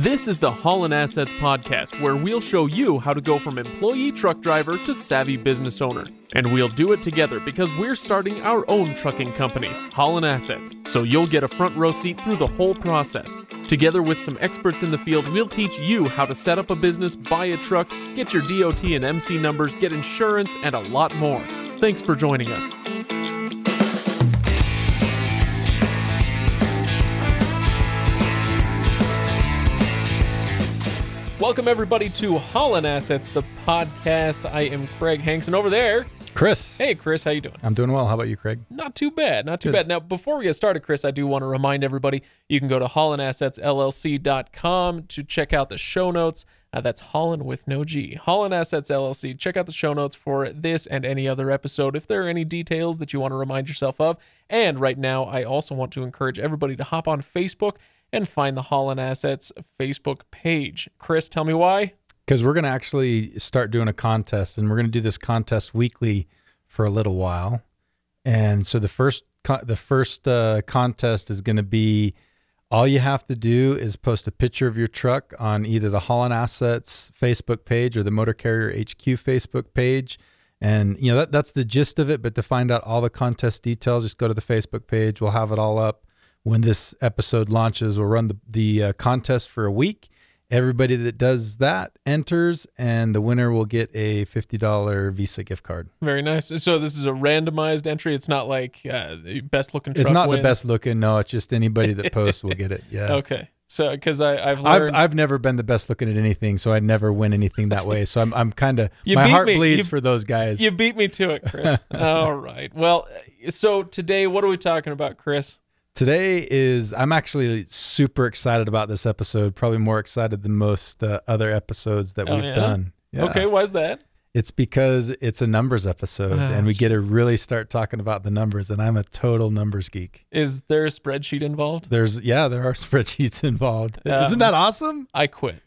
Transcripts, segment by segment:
This is the Holland Assets Podcast, where we'll show you how to go from employee truck driver to savvy business owner. And we'll do it together because we're starting our own trucking company, Holland Assets, so you'll get a front row seat through the whole process. Together with some experts in the field, we'll teach you how to set up a business, buy a truck, get your DOT and MC numbers, get insurance, and a lot more. Thanks for joining us. Welcome, everybody, to Holland Assets, the podcast. I am Craig Hanks, and over there, Chris. hey, Chris, how you doing? I'm doing well. How about you, Craig? Not too bad, not too Good. bad. Now, before we get started, Chris, I do want to remind everybody you can go to hollandassetsllc.com to check out the show notes. Uh, that's Holland with no G. Holland Assets LLC. Check out the show notes for this and any other episode if there are any details that you want to remind yourself of. And right now, I also want to encourage everybody to hop on Facebook and find the Holland Assets Facebook page. Chris, tell me why. Because we're going to actually start doing a contest, and we're going to do this contest weekly for a little while. And so the first the first uh, contest is going to be all you have to do is post a picture of your truck on either the Holland Assets Facebook page or the Motor Carrier HQ Facebook page. And you know that that's the gist of it. But to find out all the contest details, just go to the Facebook page. We'll have it all up when this episode launches. We'll run the the uh, contest for a week. Everybody that does that enters, and the winner will get a fifty dollar Visa gift card. Very nice. So this is a randomized entry. It's not like uh, the best looking truck It's not wins. the best looking. No, it's just anybody that posts will get it. Yeah. Okay. So, because I've I've I've never been the best looking at anything, so I never win anything that way. So I'm I'm kind of my heart me. bleeds You- for those guys. you beat me to it, Chris. All right. Well, so today, what are we talking about, Chris? Today is I'm actually super excited about this episode. Probably more excited than most uh, other episodes that Oh, we've yeah? done. Yeah. Okay. Why's that? It's because it's a numbers episode, Oh, and we get to really start talking about the numbers. And I'm a total numbers geek. Is there a spreadsheet involved? There's yeah, there are spreadsheets involved. Um, Isn't that awesome? I quit.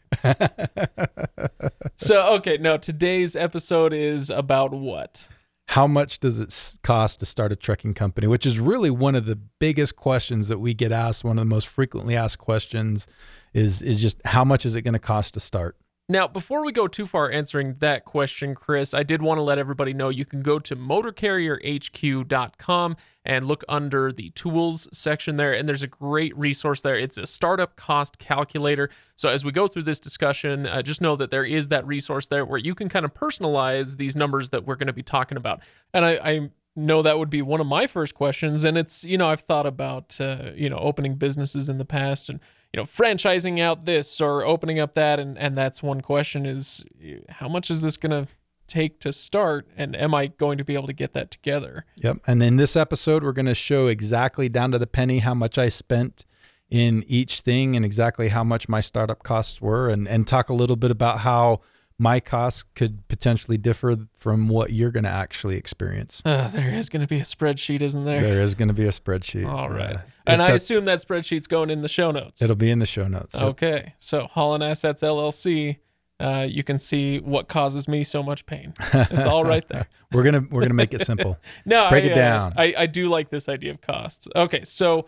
so, okay. No, today's episode is about what? How much does it cost to start a trucking company? Which is really one of the biggest questions that we get asked. One of the most frequently asked questions is is just how much is it going to cost to start? Now, before we go too far answering that question, Chris, I did want to let everybody know you can go to motorcarrierhq.com and look under the tools section there, and there's a great resource there. It's a startup cost calculator. So, as we go through this discussion, uh, just know that there is that resource there where you can kind of personalize these numbers that we're going to be talking about. And I, I know that would be one of my first questions. And it's, you know, I've thought about, uh, you know, opening businesses in the past and, you know, franchising out this or opening up that. And, and that's one question is how much is this going to take to start? And am I going to be able to get that together? Yep. And in this episode, we're going to show exactly down to the penny how much I spent in each thing and exactly how much my startup costs were, and and talk a little bit about how my costs could potentially differ from what you're going to actually experience. Uh, there is going to be a spreadsheet, isn't there? There is going to be a spreadsheet. All right. Uh, and I assume that spreadsheet's going in the show notes. it'll be in the show notes. Yep. Okay. So Holland Assets LLC, uh, you can see what causes me so much pain. It's all right there. We're gonna we're gonna make it simple. No, Break I, it uh, down. I, I do like this idea of costs. Okay, so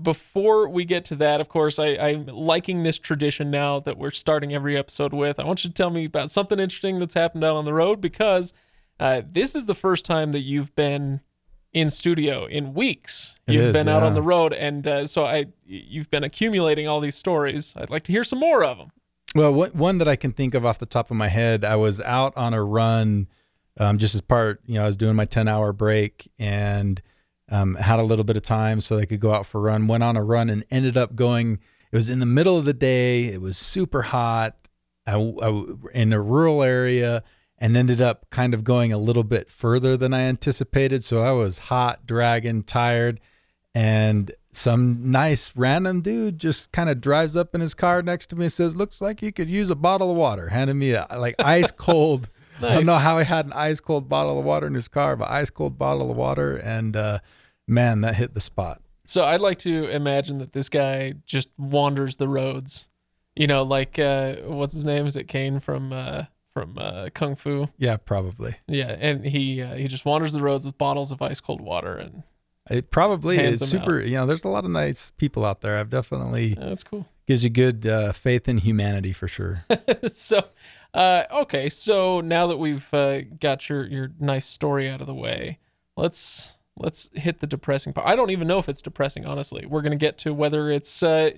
before we get to that, of course, I, I'm liking this tradition now that we're starting every episode with. I want you to tell me about something interesting that's happened out on the road because uh, this is the first time that you've been in studio in weeks. It you've is, been out on the road, and uh, so I you've been accumulating all these stories. I'd like to hear some more of them. Well, one one that I can think of off the top of my head, I was out on a run, um, just as part, you know, I was doing my ten hour break and um, had a little bit of time so I could go out for a run. Went on a run and ended up going. It was in the middle of the day. It was super hot. I, I- in a rural area and ended up kind of going a little bit further than I anticipated. So I was hot, dragging, tired, and some nice random dude just kind of drives up in his car next to me and says, "Looks like you could use a bottle of water." Handed me a like ice cold. I don't know how he had an ice cold bottle of water in his car, but ice cold bottle of water, and uh, man, that hit the spot. So I'd like to imagine that this guy just wanders the roads. You know, like uh, what's his name? Is it Caine from uh, from uh, Kung Fu? Yeah, probably. Yeah, and he uh, he just wanders the roads with bottles of ice cold water, and It probably is super. You know, there's a lot of nice people out there. I've definitely Yeah, that's cool. gives you good uh, faith in humanity for sure. so, uh, okay. So now that we've uh, got your your nice story out of the way, let's let's hit the depressing part. I don't even know if it's depressing. Honestly, we're gonna get to whether it's uh,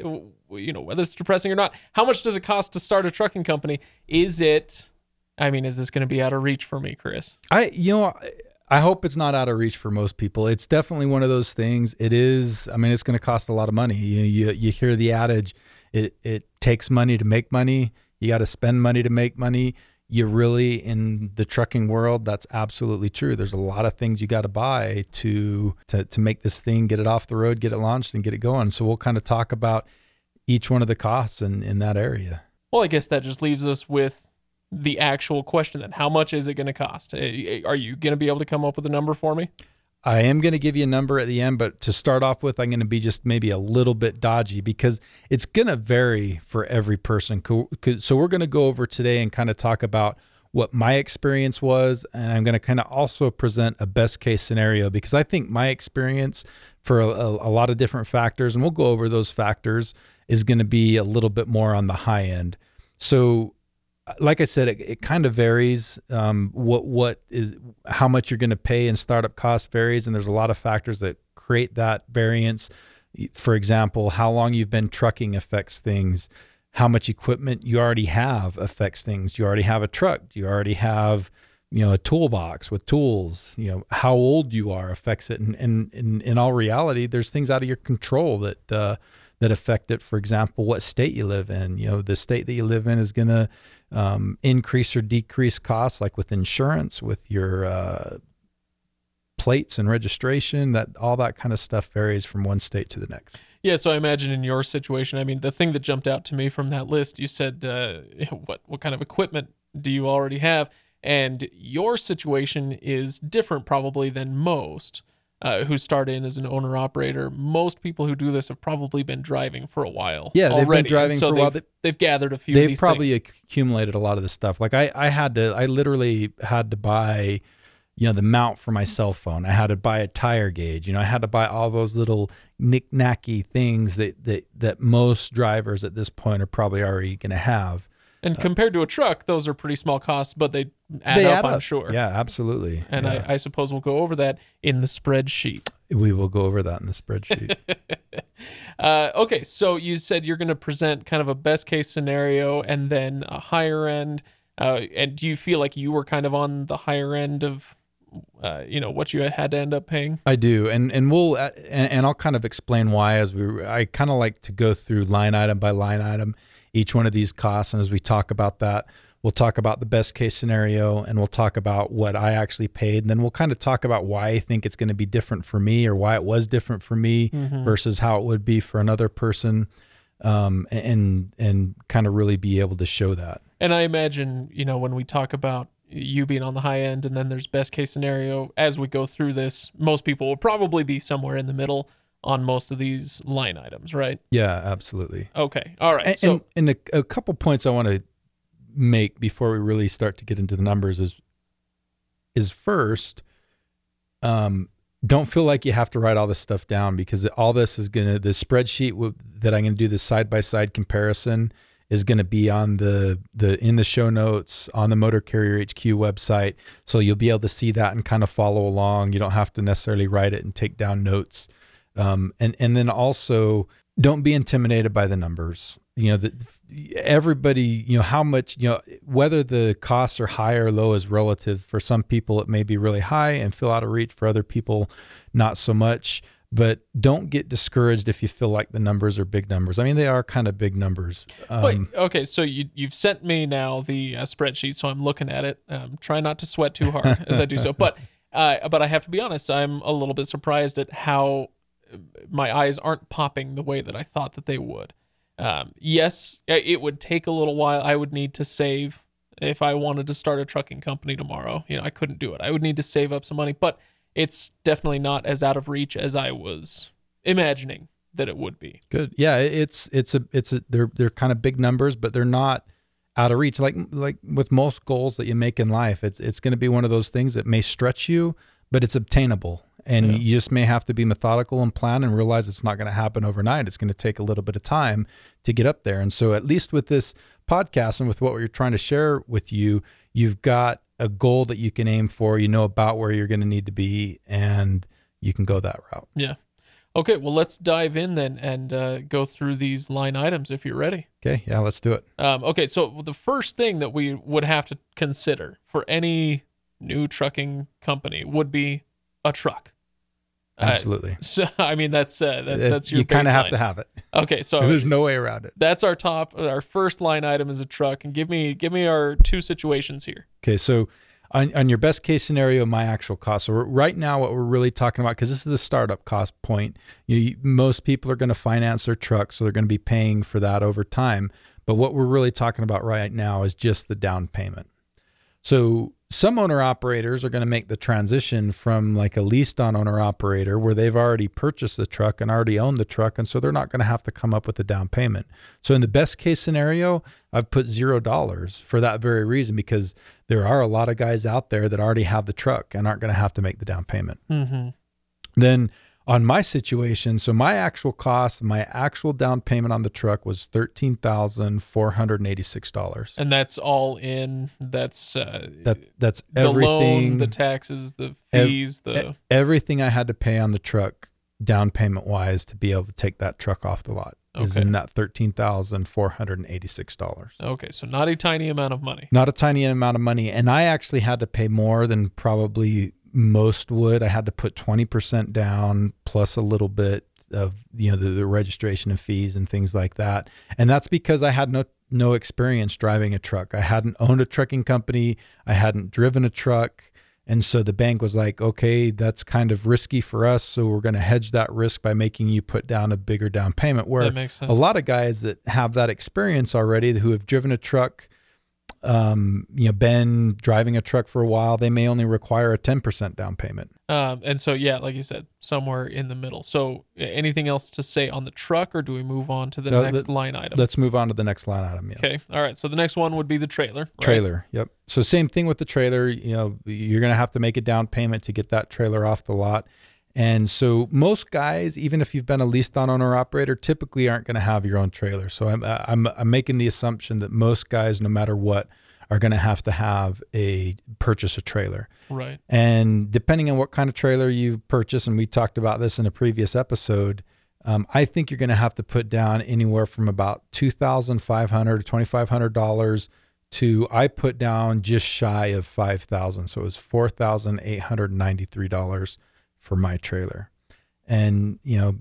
you know whether it's depressing or not. How much does it cost to start a trucking company? Is it? I mean, is this going to be out of reach for me, Chris? I, you know, I- I hope it's not out of reach for most people. It's definitely one of those things. It is. I mean, it's going to cost a lot of money. You, you you hear the adage, it it takes money to make money. You got to spend money to make money. You really in the trucking world, that's absolutely true. There's a lot of things you got to buy to to to make this thing, get it off the road, get it launched, and get it going. So we'll kind of talk about each one of the costs in in that area. Well, I guess that just leaves us with the actual question then. How much is it going to cost? Uh, Are you going to be able to come up with a number for me? I am going to give you a number at the end, but to start off with, I'm going to be just maybe a little bit dodgy because it's going to vary for every person. So, we're going to go over today and kind of talk about what my experience was. And I'm going to kind of also present a best case scenario because I think my experience for a, a lot of different factors, and we'll go over those factors, is going to be a little bit more on the high end. So, like I said, it, it kind of varies. Um, what what is how much you're going to pay and startup cost varies, and there's a lot of factors that create that variance. For example, how long you've been trucking affects things. How much equipment you already have affects things. You already have a truck. You already have you know a toolbox with tools. You know how old you are affects it, and and, and in all reality, there's things out of your control that. Uh, that affect it. For example, what state you live in. You know, the state that you live in is going to um, increase or decrease costs, like with insurance, with your uh, plates and registration. That all that kind of stuff varies from one state to the next. Yeah, so I imagine in your situation, I mean, the thing that jumped out to me from that list, you said, uh, what what kind of equipment do you already have? And your situation is different probably than most uh, who start in as an owner operator. Most people who do this have probably been driving for a while. Yeah, they've been driving so for a while. they've- They've gathered a few. They've these probably things. accumulated a lot of the stuff. Like I, I had to, I literally had to buy, you know, the mount for my cell phone. I had to buy a tire gauge. You know, I had to buy all those little knick-knacky things that that that most drivers at this point are probably already going to have. And compared to a truck, those are pretty small costs, but they add they up, add I'm up. sure. Yeah, absolutely. And Yeah. I, I suppose we'll go over that in the spreadsheet. we will go over that in the spreadsheet. Uh, okay, so you said you're going to present kind of a best case scenario and then a higher end. Uh, and do you feel like you were kind of on the higher end of, uh, you know, what you had to end up paying? I do, and and we'll uh, and, and I'll kind of explain why as we. I kind of like to go through line item by line item each one of these costs, and as we talk about that, we'll talk about the best case scenario, and we'll talk about what I actually paid, and then we'll kind of talk about why I think it's going to be different for me, or why it was different for me versus how it would be for another person, um, and and kind of really be able to show that. And I imagine, you know, when we talk about you being on the high end and then there's best case scenario, as we go through this, most people will probably be somewhere in the middle on most of these line items, right? Yeah, absolutely. Okay. All right. And, so, and, and a, a couple points I want to make before we really start to get into the numbers is is first, um, don't feel like you have to write all this stuff down because all this is gonna the spreadsheet w- that I'm gonna do the side by side comparison is going to be on the the in the show notes on the Motor Carrier HQ website, so you'll be able to see that and kind of follow along. You don't have to necessarily write it and take down notes. Um, and and then also don't be intimidated by the numbers. You know, the, everybody, you know, how much, you know, whether the costs are high or low is relative. For some people, it may be really high and feel out of reach. For other people, not so much. But don't get discouraged if you feel like the numbers are big numbers. I mean, they are kind of big numbers. Wait, Um, okay, so you you've sent me now the uh, spreadsheet, so I'm looking at it. Um, try not to sweat too hard as I do so, but uh, but I have to be honest, I'm a little bit surprised at how my eyes aren't popping the way that I thought that they would. Um, yes, uh, it would take a little while. I would need to save if I wanted to start a trucking company tomorrow. You know, I couldn't do it. I would need to save up some money, but it's definitely not as out of reach as I was imagining that it would be. Good. Yeah, it's it's a it's a they're they're kind of big numbers, but they're not out of reach. Like like with most goals that you make in life, it's it's going to be one of those things that may stretch you, but it's obtainable. And Yeah. you just may have to be methodical and plan and realize it's not going to happen overnight. It's going to take a little bit of time to get up there. And so, at least with this podcast and with what we're trying to share with you, you've got a goal that you can aim for. You know about where you're going to need to be, and you can go that route. Yeah. Okay, well, let's dive in then and uh, go through these line items if you're ready. Okay, yeah, let's do it. Um, okay, so the first thing that we would have to consider for any new trucking company would be a truck. Uh, Absolutely. so I mean that's uh, that, that's your you kind of have to have it. Okay, so There's no way around it. that's our top our first line item is a truck and give me give me our two situations here. Okay, so on, on your best case scenario, my actual cost. So right now, what we're really talking about, because this is the startup cost point, you, you- most people are going to finance their truck, so they're going to be paying for that over time. But what we're really talking about right now is just the down payment. So some owner operators are going to make the transition from like a leased on owner operator where they've already purchased the truck and already owned the truck. And so they're not going to have to come up with a down payment. So in the best case scenario, I've put zero dollars for that very reason because there are a lot of guys out there that already have the truck and aren't going to have to make the down payment. Mm-hmm. Then on my situation, so my actual cost, my actual down payment on the truck was thirteen thousand four hundred and eighty six dollars. And that's all in. That's uh, That that's the everything. loan, the taxes, the Ev- fees, the e- everything I had to pay on the truck down payment wise to be able to take that truck off the lot is in that thirteen thousand four hundred and eighty six dollars. okay. So not a tiny amount of money. Not a tiny amount of money, and I actually had to pay more than probably most would. I had to put twenty percent down plus a little bit of you know the, the registration and fees and things like that, and that's because I had no no experience driving a truck. I hadn't owned a trucking company. I hadn't driven a truck. And so the bank was like, okay, that's kind of risky for us. So we're going to hedge that risk by making you put down a bigger down payment. Where makes sense. a lot of guys that have that experience already, who have driven a truck, um, you know, been driving a truck for a while, they may only require a 10% down payment. Um, and so yeah, like you said, somewhere in the middle. So anything else to say on the truck, or do we move on to the No, next the- line item? Let's move on to the next line item. Yeah. Okay. All right. So the next one would be the trailer. right? Trailer. Yep. So same thing with the trailer. You know, you're going to have to make a down payment to get that trailer off the lot. And so most guys, even if you've been a leased on owner operator, typically aren't going to have your own trailer. So I'm, I'm, I'm making the assumption that most guys, no matter what, are going to have to have a purchase a trailer. Right. And depending on what kind of trailer you purchase, and we talked about this in a previous episode, um, I think you're going to have to put down anywhere from about two thousand five hundred to twenty five hundred dollars to I put down just shy of five thousand, so it was four thousand eight hundred ninety three dollars for my trailer, and you know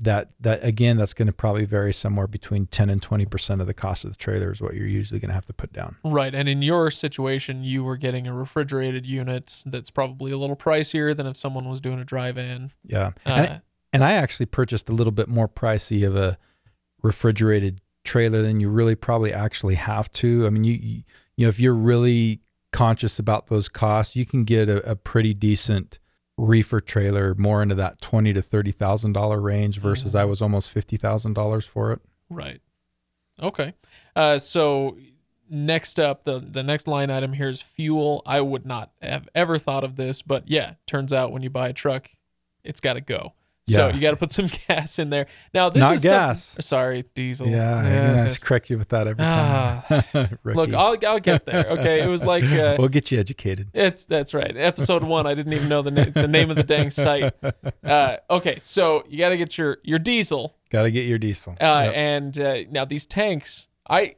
that that again that's going to probably vary somewhere between ten and twenty percent of the cost of the trailer is what you're usually going to have to put down. Right. And in your situation, you were getting a refrigerated unit that's probably a little pricier than if someone was doing a dry van. Yeah, Uh, and, and I actually purchased a little bit more pricey of a refrigerated trailer than you really probably actually have to. I mean, you you, you know if you're really conscious about those costs, you can get a, a pretty decent reefer trailer more into that twenty to thirty thousand dollar range versus I was almost fifty thousand dollars for it. Right. Okay. Uh, so next up, the the next line item here is fuel. I would not have ever thought of this, but yeah, turns out when you buy a truck, it's got to go. So you got to put some gas in there. Now this Not is some- gas. sorry, diesel. Yeah, I'm Yes, correct you with that every time. Rookie. Look, I'll I'll get there. Okay, it was like uh, we'll get you educated. It's that's right. Episode one, I didn't even know the, na- the name of the dang site. Uh, okay, so you got to get your your diesel, Got to get your diesel. uh, Yep. and uh, now these tanks. I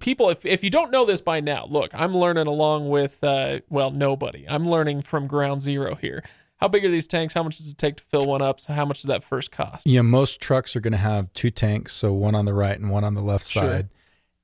people, if if you don't know this by now, look, I'm learning along with uh, well nobody. I'm learning from ground zero here. How big are these tanks? How much does it take to fill one up? So how much does that first cost? Yeah, most trucks are going to have two tanks, so one on the right and one on the left Sure. side.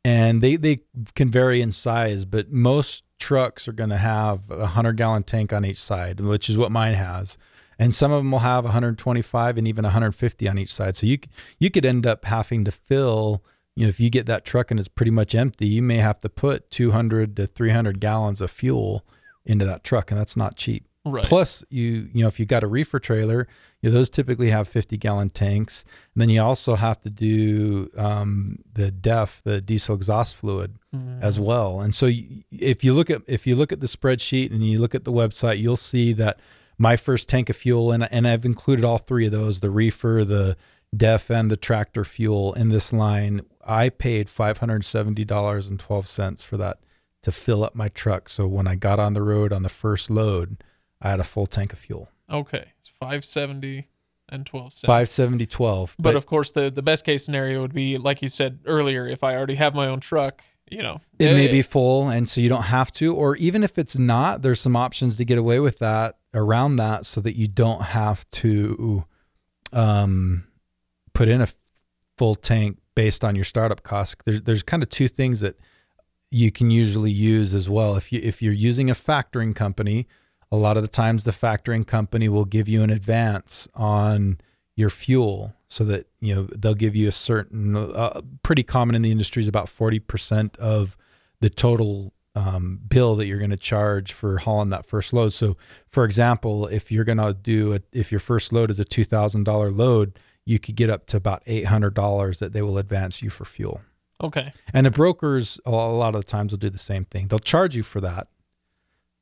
And they, they can vary in size, but most trucks are going to have a 100 gallon tank on each side, which is what mine has. And some of them will have 125 and even 150 on each side. So you you could end up having to fill, you know, if you get that truck and it's pretty much empty, you may have to put 200 to 300 gallons of fuel into that truck, and that's not cheap. Right. Plus, you you know if you got a reefer trailer, you know, those typically have 50 gallon tanks. And then you also have to do um, the DEF, the diesel exhaust fluid, as well. And so you, if you look at if you look at the spreadsheet and you look at the website, you'll see that my first tank of fuel, and and I've included all three of those: the reefer, the def, and the tractor fuel in this line. I paid five hundred seventy dollars and twelve cents for that to fill up my truck. So when I got on the road on the first load, I had a full tank of fuel. Okay, it's five seventy and twelve cents. Five seventy twelve. But, of course, the the best case scenario would be like you said earlier. If I already have my own truck, you know, it eh, may be full, and so you don't have to. Or even if it's not, there's some options to get away with that around that, so that you don't have to um, put in a full tank based on your startup cost. There's there's kind of two things that you can usually use as well. If you if you're using a factoring company, a lot of the times the factoring company will give you an advance on your fuel so that you know they'll give you a certain uh, pretty common in the industry is about 40% of the total um, bill that you're going to charge for hauling that first load. So for example if you're going to do a, if your first load is a $2000 load you could get up to about $800 that they will advance you for fuel. Okay. and the brokers a lot of the times will do the same thing. They'll charge you for that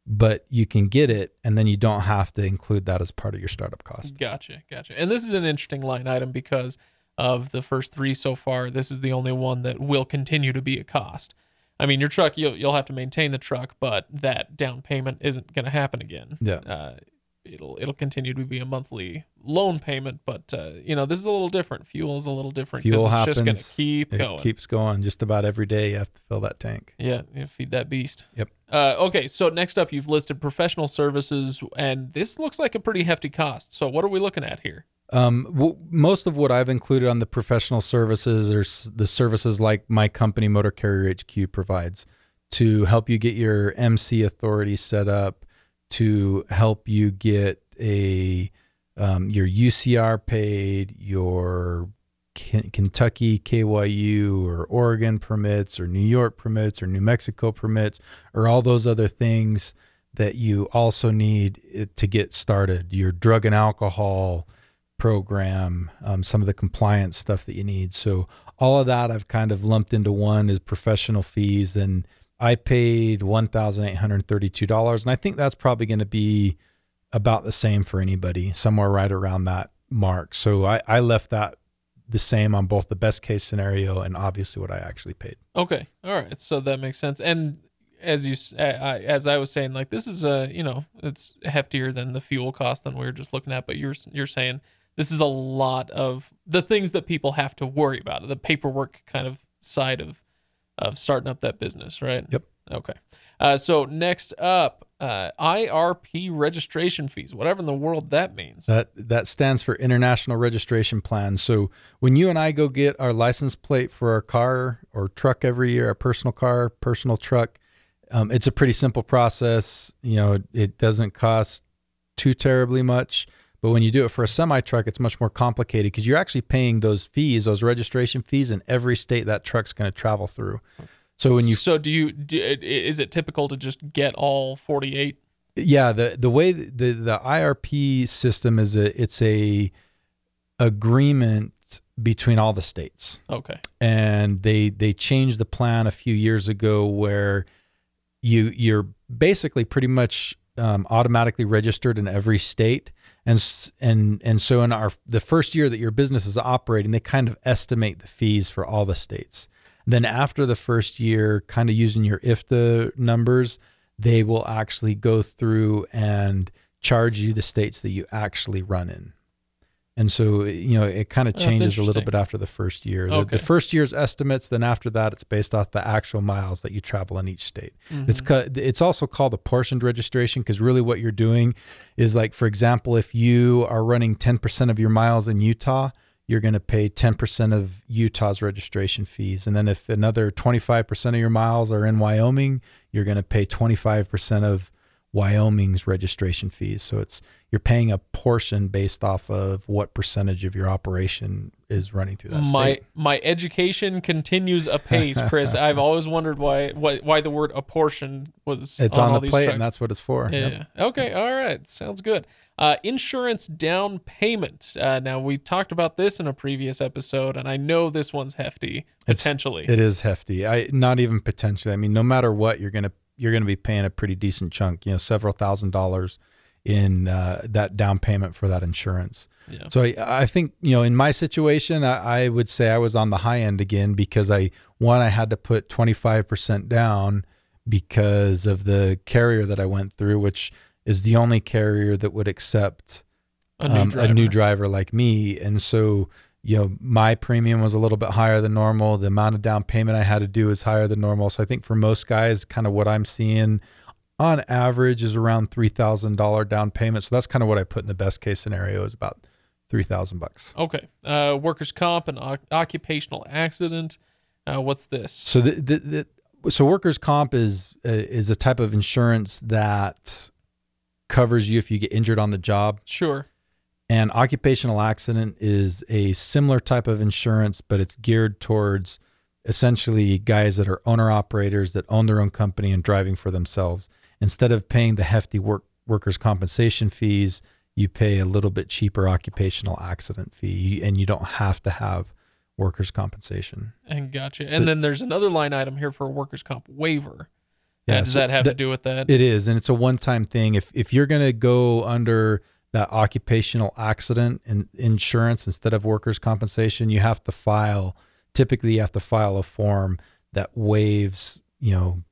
but you can get it and then you don't have to include that as part of your startup cost Gotcha, gotcha. And this is an interesting line item because of the first three so far. This is the only one that will continue to be a cost. I mean, your truck, you'll, you'll have to maintain the truck, but that down payment isn't going to happen again. Yeah. Uh, it'll it'll continue to be a monthly loan payment, but uh, you know this is a little different. Fuel is a little different fuel it's happens just going to keep it going. keeps going just about every day you have to fill that tank Yeah, you feed that beast. Yep. Uh, okay, so next up, you've listed professional services, and this looks like a pretty hefty cost. So, what are we looking at here? um, most of what I've included on the professional services are s- the services like my company Motor Carrier HQ provides to help you get your MC authority set up, to help you get a um, your UCR paid, your Ken- Kentucky KYU or Oregon permits or New York permits or New Mexico permits or all those other things that you also need to get started. Your drug and alcohol program, um, some of the compliance stuff that you need. So all of that I've kind of lumped into one is professional fees, and I paid one thousand eight hundred thirty-two dollars, and I think that's probably going to be about the same for anybody, somewhere right around that mark. So I, I left that the same on both the best case scenario and obviously what I actually paid. Okay, all right, so that makes sense. And as you as I was saying, like this is a you know it's heftier than the fuel cost than we were just looking at, but you're you're saying this is a lot of the things that people have to worry about, the paperwork kind of side of of starting up that business, right? Yep. Okay. Uh, so next up, uh, IRP registration fees, whatever in the world that means. That that stands for International Registration Plan. So when you and I go get our license plate for our car or truck every year, a personal car, personal truck, um, it's a pretty simple process. You know, it doesn't cost too terribly much. But when you do it for a semi truck, it's much more complicated because you're actually paying those fees, those registration fees, in every state that truck's going to travel through. So when you so do you do, is it typical to just get all 48 yeah the the way the the IRP system is a it's a agreement between all the states. Okay. And they they changed the plan a few years ago where you you're basically pretty much um, automatically registered in every state and and and so in our the first year that your business is operating they kind of estimate the fees for all the states. Then after the first year kind of using your IFTA numbers they will actually go through and charge you the states that you actually run in and so you know it kind of changes a little bit after the first year the, Okay. the first year's estimates then after that it's based off the actual miles that you travel in each state Mm-hmm. it's ca- it's also called apportioned registration because really what you're doing is like for example if you are running 10% of your miles in Utah you're going to pay 10% of Utah's registration fees and then if another 25% of your miles are in Wyoming you're going to pay 25% of Wyoming's registration fees so it's you're paying a portion based off of what percentage of your operation is running through that my state. my education continues apace, Chris. I've always wondered why why, why the word a portion was It's on, on the plate trucks. and that's what it's for. yeah. Yep. Okay. All right. Sounds good. Uh, insurance down payment. Uh, now we talked about this in a previous episode, and I know this one's hefty It's- potentially. It is hefty. I not even potentially. I mean, no matter what, you're gonna you're gonna be paying a pretty decent chunk. You know, several thousand dollars in uh, that down payment for that insurance. Yeah. So I, I think you know in my situation I, I would say I was on the high end again because I one I had to put 25% down because of the carrier that I went through, which is the only carrier that would accept A new um, driver. a new driver like me. And so, you know, my premium was a little bit higher than normal. The amount of down payment I had to do is higher than normal. So I think for most guys, kind of what I'm seeing on average is around three thousand dollar down payment. So that's kind of what I put in the best case scenario is about three thousand bucks. Okay. Uh, workers' comp and oc- occupational accident. Uh, what's this? So the, the, the so workers comp is uh, is a type of insurance that covers you if you get injured on the job. Sure. And occupational accident is a similar type of insurance, but it's geared towards essentially guys that are owner operators that own their own company and driving for themselves. Instead of paying the hefty work workers' compensation fees, you pay a little bit cheaper occupational accident fee, and you don't have to have workers' compensation. And gotcha. And then there's another line item here for a workers' comp waiver. Yeah. Yeah, does so that have to do with that? It is, and it's a one-time thing. If if you're going to go under that occupational accident in, insurance instead of workers' compensation, you have to file. Typically, you have to file a form that waives, you know,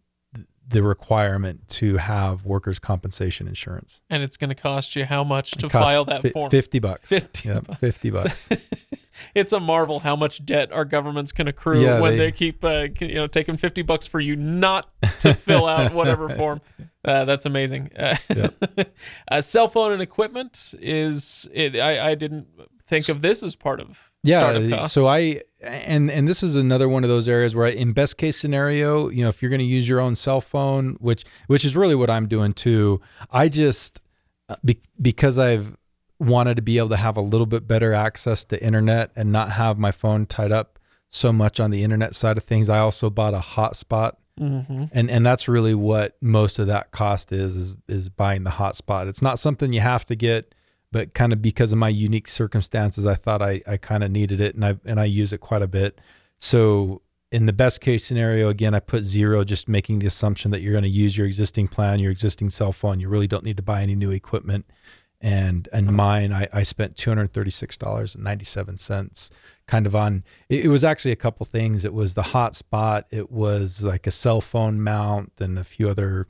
the requirement to have workers' compensation insurance. and it's going to cost you how much to file that fi- form? Fifty bucks. 50 Yep, bucks. fifty bucks. it's a marvel how much debt our governments can accrue Yeah, when they, they- keep uh, you know taking 50 bucks for you not to fill out whatever form. Uh, that's amazing. Uh, uh, cell phone and equipment is it, I, I didn't think of this as part of startup yeah so i and and this is another one of those areas where I, in best case scenario you know if you're going to use your own cell phone which which is really what i'm doing too i just uh, be, because i've wanted to be able to have a little bit better access to internet and not have my phone tied up so much on the internet side of things i also bought a hotspot mm-hmm. and and that's really what most of that cost is is is buying the hotspot. It's not something you have to get, but kind of because of my unique circumstances, I thought I I kind of needed it, and I and I use it quite a bit. So in the best case scenario, again, I put zero, just making the assumption that you're going to use your existing plan, your existing cell phone. You really don't need to buy any new equipment. And and mine, I, I spent two hundred thirty six dollars and ninety seven cents, kind of on. It, it was actually a couple things. It was the hotspot. It was like a cell phone mount and a few other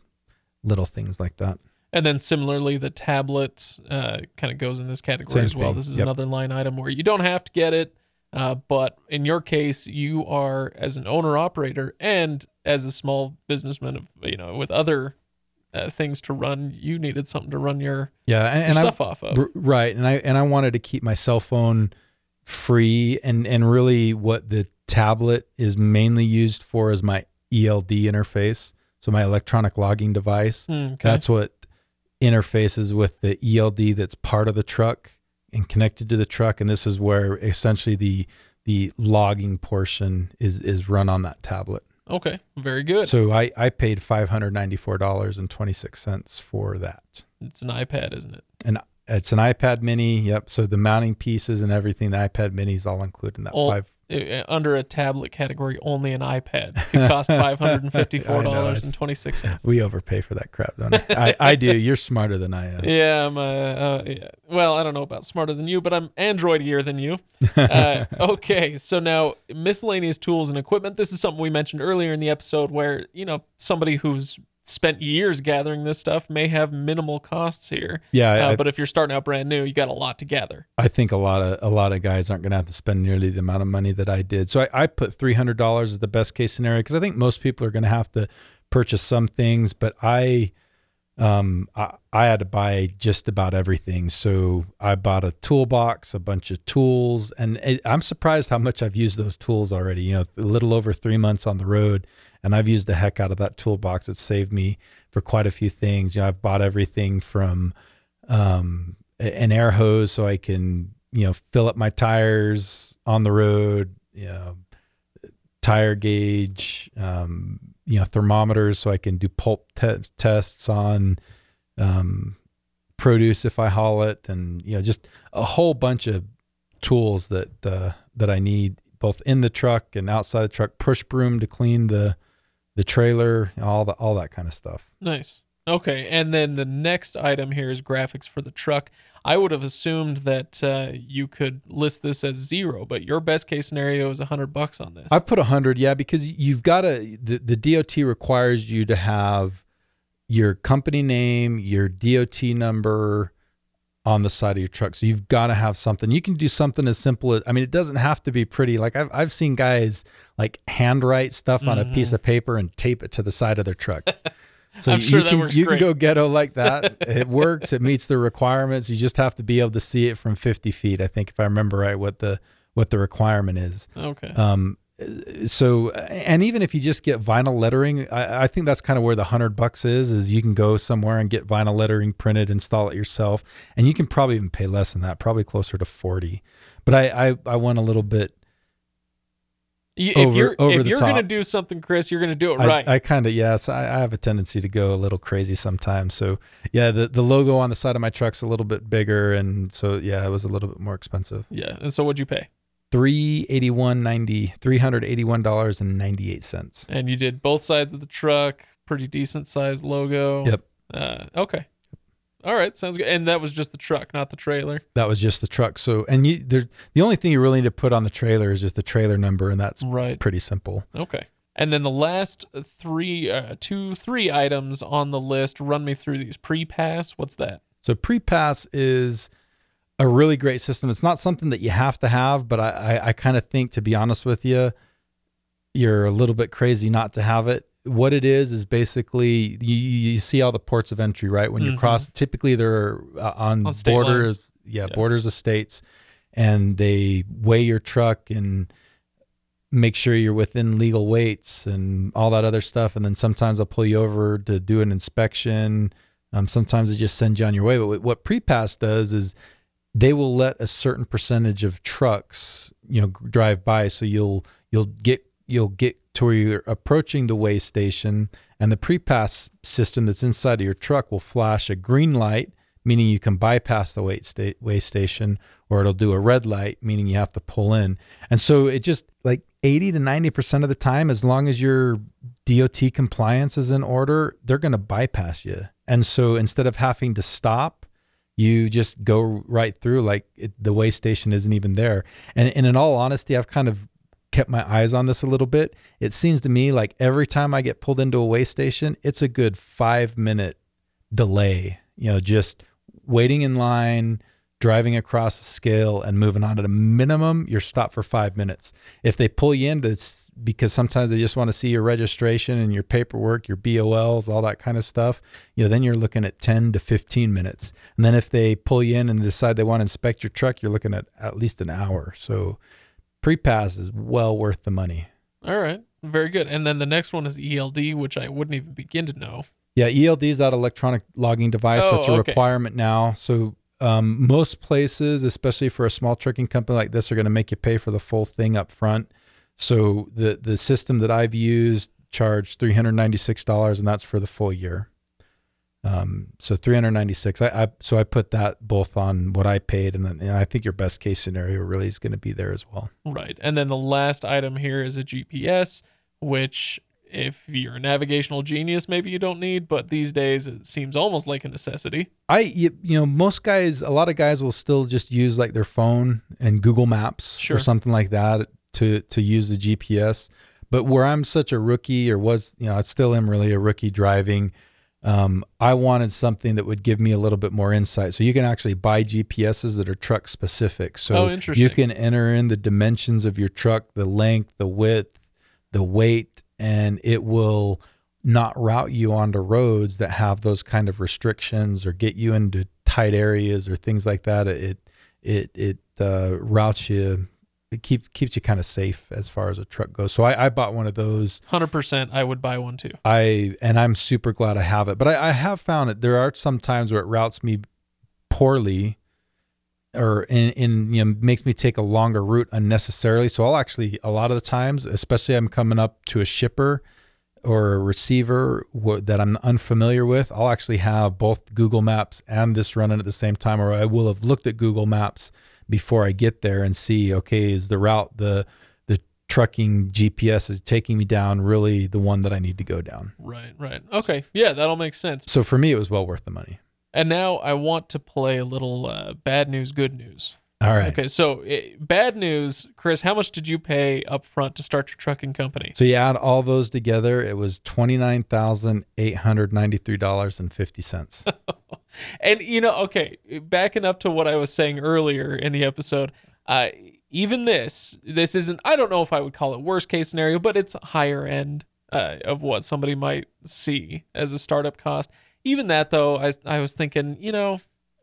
little things like that. and then similarly the tablet uh, kind of goes in this category Same as well thing. this is Yep. another line item where you don't have to get it uh, but in your case you are as an owner operator and as a small businessman of you know with other uh, things to run. You needed something to run your, Yeah, and, your and I, stuff off of. R- right and i and i wanted to keep my cell phone free and and really what the tablet is mainly used for is my eld interface so my electronic logging device. Mm, okay. that's what interfaces with the eld that's part of the truck and connected to the truck and this is where essentially the the logging portion is is run on that tablet okay very good so i i paid $594.26 for that it's an ipad isn't it and it's an iPad Mini. Yep. So the mounting pieces and everything, the iPad Mini is all included in that All- five. Uh, under a tablet category only an ipad could cost $554.26 We overpay for that crap, don't we? I, I do. You're smarter than I am. Yeah, I'm. Uh, uh, yeah. Well, I don't know about smarter than you, but I'm Androidier than you. Uh, okay, so now miscellaneous tools and equipment. This is something we mentioned earlier in the episode, where you know somebody who's spent years gathering this stuff may have minimal costs here. Yeah, I, Uh, but if you're starting out brand new, you got a lot to gather. I think a lot of a lot of guys aren't going to have to spend nearly the amount of money that I did. So I, I put three hundred dollars as the best case scenario because I think most people are going to have to purchase some things, but I, um, I, I had to buy just about everything. So I bought a toolbox, a bunch of tools, and it, I'm surprised how much I've used those tools already. You know, a little over three months on the road, and I've used the heck out of that toolbox. It's saved me for quite a few things. You know, I've bought everything from um, an air hose so I can, you know, fill up my tires on the road, you know, tire gauge, um, you know, thermometers so I can do pulp te- tests on um, produce if I haul it, and you know, just a whole bunch of tools that uh, that I need both in the truck and outside the truck. Push broom to clean the the trailer, all the all that kind of stuff. Nice. Okay, and then the next item here is graphics for the truck. I would have assumed that uh, you could list this as zero, but your best case scenario is a hundred bucks on this. I put a hundred, yeah, because you've got to. The, the DOT requires you to have your company name, your DOT number on the side of your truck. So you've got to have something. You can do something as simple as I mean, it doesn't have to be pretty. Like I've I've seen guys like handwrite stuff on Mm-hmm. a piece of paper and tape it to the side of their truck. So I'm you sure that can, works you can go ghetto like that. it works. It meets the requirements. You just have to be able to see it from 50 feet. I think if I remember right, what the what the requirement is. okay. Um, so and even if you just get vinyl lettering, I, I think that's kind of where the hundred bucks is. Is you can go somewhere and get vinyl lettering printed, install it yourself, and you can probably even pay less than that, probably closer to forty. But I I, I went a little bit. You- over- if you're over if the you're gonna do something, Chris, you're gonna do it I, right. I kind of yes, I, I have a tendency to go a little crazy sometimes. So yeah, the the logo on the side of my truck's a little bit bigger, and so yeah, it was a little bit more expensive. yeah. And so what'd you pay? Three eighty one ninety, three hundred eighty one dollars and ninety eight cents. And you did both sides of the truck, pretty decent sized logo. Yep. Uh, okay. All right, sounds good. And that was just the truck, not the trailer. That was just the truck. So, and you, there, the only thing you really need to put on the trailer is just the trailer number, and that's Right. pretty simple. Okay. And then the last three, uh, two, three items on the list. Run me through these. Pre-pass. What's that? So, pre-pass is a really great system. It's not something that you have to have, but I, I, I kind of think, to be honest with you, you're a little bit crazy not to have it. What it is is basically you, you see all the ports of entry, right? When you Mhm. cross, typically they're uh, on, On borders, yeah, Yeah. borders of states, and they weigh your truck and make sure you're within legal weights and all that other stuff. And then sometimes they'll pull you over to do an inspection. Um, sometimes they just send you on your way. But what- PrePass does is they will let a certain percentage of trucks, you know, drive by. So you'll you'll get you'll get to where you're approaching the weigh station, and the pre-pass system that's inside of your truck will flash a green light, meaning you can bypass the weight sta- weigh station, or it'll do a red light, meaning you have to pull in. And so it just like 80 to 90% of the time, as long as your DOT compliance is in order, they're going to bypass you. And so instead of having to stop, you just go right through like it, the weigh station isn't even there. And, and in all honesty, I've kind of kept my eyes on this a little bit. It seems to me like every time I get pulled into a weigh station, it's a good five minute delay, you know, just waiting in line, driving across the scale and moving on at a minimum, you're stopped for five minutes. If they pull you in, because sometimes they just want to see your registration and your paperwork, your BOLs, all that kind of stuff. You know, then you're looking at 10 to 15 minutes. And then if they pull you in and decide they want to inspect your truck, you're looking at at least an hour. So pre-pass is well worth the money. All right. Very good. And then the next one is ELD, which I wouldn't even begin to know. Yeah, ELD is that electronic logging device. so Oh, it's a okay. requirement now. So um, most places, especially for a small trucking company like this, are going to make you pay for the full thing up front. So the the system that I've used charged three hundred ninety six dollars, and that's for the full year. Um, so three hundred ninety six. I, I so I put that both on what I paid, and then and I think your best case scenario really is going to be there as well. Right. And then the last item here is a GPS, which if you're a navigational genius, maybe you don't need, but these days it seems almost like a necessity. I you, you know most guys a lot of guys will still just use like their phone and Google Maps Sure. or something like that to to use the GPS. But where I'm such a rookie or was you know I still am really a rookie driving, um, I wanted something that would give me a little bit more insight. So you can actually buy GPSs that are truck specific. So Oh, you can enter in the dimensions of your truck, the length, the width, the weight, and it will not route you onto roads that have those kind of restrictions or get you into tight areas or things like that. It it it uh, routes you. It keep, keeps you kind of safe as far as a truck goes. So I, I bought one of those. 100% I would buy one too. I and I'm super glad I have it. But I, I have found that there are some times where it routes me poorly, or in, in you know makes me take a longer route unnecessarily. So I'll actually a lot of the times, especially I'm coming up to a shipper or a receiver that I'm unfamiliar with, I'll actually have both Google Maps and this running at the same time, or I will have looked at Google Maps before I get there and see okay is the route the the trucking GPS is taking me down really the one that I need to go down. Right, right. Okay. Yeah, that all makes sense. So for me, it was well worth the money. And now I want to play a little uh, bad news, good news. All right. Okay, so eh, bad news, Chris. How much did you pay up front to start your trucking company? So you add all those together, it was twenty nine thousand eight hundred ninety three dollars and fifty cents. And you know, okay, backing up to what I was saying earlier in the episode, uh, even this, this isn't. I don't know if I would call it worst case scenario, but it's higher end uh, of what somebody might see as a startup cost. Even that, though, I I was thinking, you know,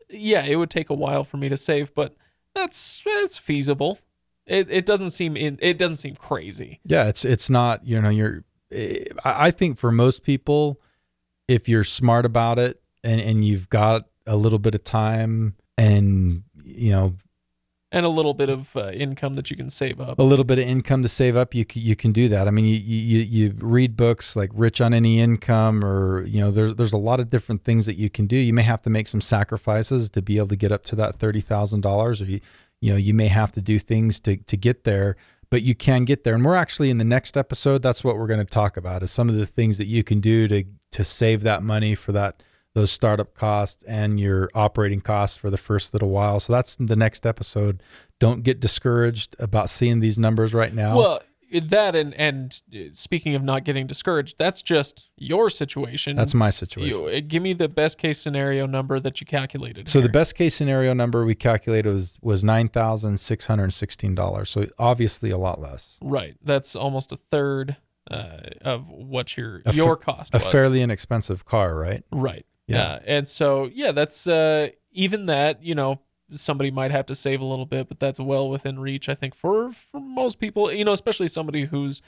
yeah, it would take a while for me to save, but that's that's feasible. It it doesn't seem in it doesn't seem crazy. yeah, it's it's not you know you're. I I think for most people, if you're smart about it and and you've got a little bit of time and you know And a little bit of uh, income that you can save up. a little bit of income to save up, you c- you can do that. I mean, you you you read books like Rich on Any Income, or you know, there's there's a lot of different things that you can do. You may have to make some sacrifices to be able to get up to that thirty thousand dollars, or you you know, you may have to do things to to get there, but you can get there. And we're actually in the next episode. That's what we're going to talk about is some of the things that you can do to to save that money for that those startup costs and your operating costs for the first little while. So that's the next episode. Don't get discouraged about seeing these numbers right now. Well, that and and uh, speaking of not getting discouraged, that's just your situation. that's my situation. you. uh, Give me the best case scenario number that you calculated. So the best case scenario number we calculated was was nine thousand six hundred sixteen dollars. So obviously a lot less. right, that's almost a third uh, of what your A your cost A was. fairly inexpensive car, right? right. Yeah. Yeah, and so yeah, that's uh, even that. You know, somebody might have to save a little bit, but that's well within reach. I think for for most people, you know, especially somebody who's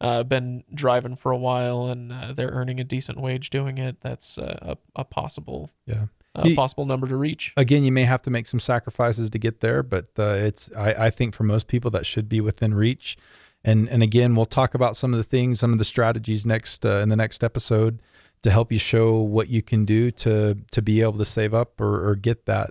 uh, been driving for a while and uh, they're earning a decent wage doing it. That's uh, a, a possible Yeah. a You- possible number to reach. Again, you may have to make some sacrifices to get there, but uh, it's I, I think for most people that should be within reach. And and again, we'll talk about some of the things, some of the strategies next uh, in the next episode to help you show what you can do to to be able to save up or, or get that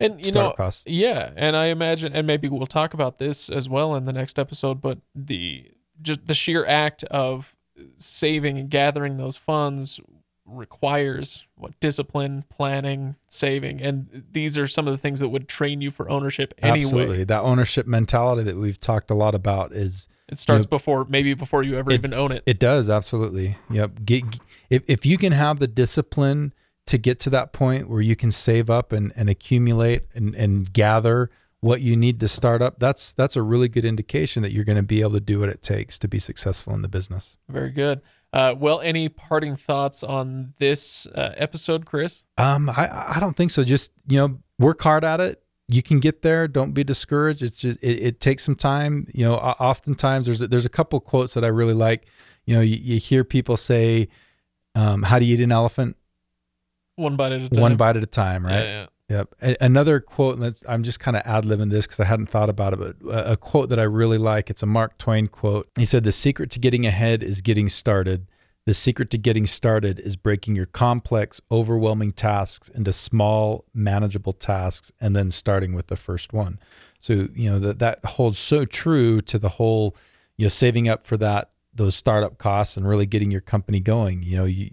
And you know, cost. Yeah, and I imagine, and maybe we'll talk about this as well in the next episode. But the just the sheer act of saving and gathering those funds requires what discipline, planning, saving, and these are some of the things that would train you for ownership anyway. Absolutely, that ownership mentality that we've talked a lot about is It starts You- before maybe before you ever It- even own it. It does absolutely. Yep. Get, if if you can have the discipline to get to that point where you can save up and, and accumulate and, and gather what you need to start up, that's that's a really good indication that you're going to be able to do what it takes to be successful in the business. Very good. Uh, well, any parting thoughts on this uh, episode, Chris? Um, I I don't think so. Just you know, work hard at it. You can get there. Don't be discouraged. It's just it, it takes some time. You know, oftentimes there's a, there's a couple quotes that I really like. You know, you, you hear people say, um, "How do you eat an elephant? One bite at a time. One bite at a time." Right. Yeah, yeah. Yep. Another quote, and I'm just kind of ad libbing this because I hadn't thought about it, but a, a quote that I really like. It's a Mark Twain quote. He said, The secret to getting ahead is getting started. The secret to getting started is breaking your complex, overwhelming tasks into small, manageable tasks and then starting with the first one. So, you know, that, that holds so true to the whole, you know, saving up for that, those startup costs and really getting your company going. You know, you,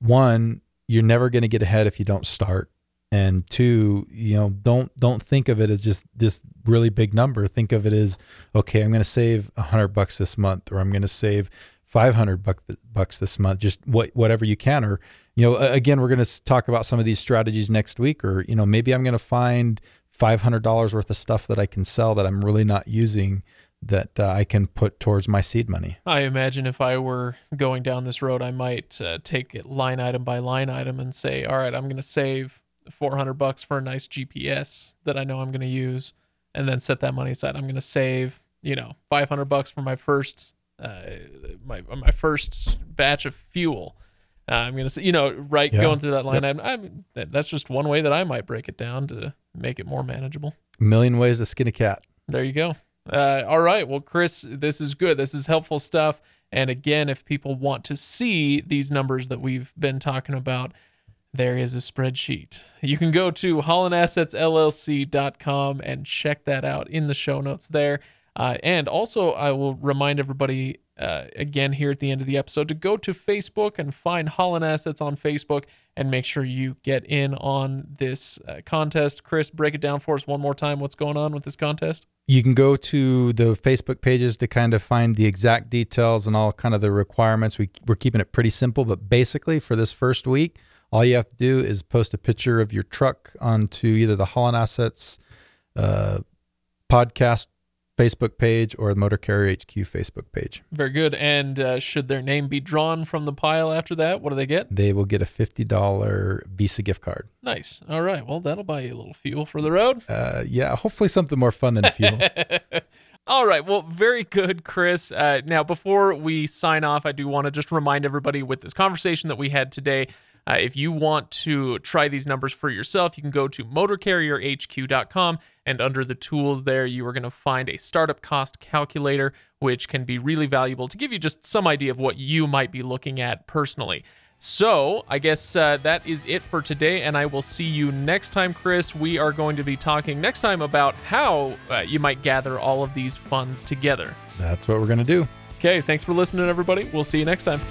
one, you're never going to get ahead if you don't start and two you know don't don't think of it as just this really big number. Think of it as okay i'm going to save 100 bucks this month or i'm going to save 500 buck, bucks this month just what whatever you can or you know again we're going to talk about some of these strategies next week or you know maybe i'm going to find $500 worth of stuff that i can sell that i'm really not using that uh, i can put towards my seed money. I imagine if I were going down this road, I might uh, take it line item by line item and say, all right, I'm going to save 400 bucks for a nice GPS that I know I'm going to use, and then set that money aside. I'm going to save, you know, 500 bucks for my first, uh, my my first batch of fuel. Uh, I'm going to say, you know, right, Yeah. going through that line item. I mean, that, that's just one way that I might break it down to make it more manageable. a million ways to skin a cat There you go. Uh, all right. Well, Chris, this is good. This is helpful stuff. And again, if people want to see these numbers that we've been talking about, there is a spreadsheet. You can go to hollandassetsllc.com and check that out in the show notes there. Uh, and also, I will remind everybody uh, again here at the end of the episode to go to Facebook and find Holland Assets on Facebook and make sure you get in on this uh, contest. Chris, break it down for us one more time. What's going on with this contest? You can go to the Facebook pages to kind of find the exact details and all kind of the requirements. We, we're keeping it pretty simple, but basically for this first week, all you have to do is post a picture of your truck onto either the Holland Assets uh, podcast Facebook page or the Motor Carrier HQ Facebook page. Very good. And uh, should their name be drawn from the pile after that, what do they get? They will get a $50 Visa gift card. Nice. All right. Well, that'll buy you a little fuel for the road. Uh, yeah, hopefully something more fun than fuel. All right. Well, very good, Chris. Uh, now, before we sign off, I do want to just remind everybody with this conversation that we had today. Uh, if you want to try these numbers for yourself, you can go to motorcarrierhq.com and under the tools there, you are going to find a startup cost calculator, which can be really valuable to give you just some idea of what you might be looking at personally. So, I guess uh, that is it for today, and I will see you next time, Chris. We are going to be talking next time about how uh, you might gather all of these funds together. That's what we're going to do. Okay, thanks for listening, everybody. We'll see you next time.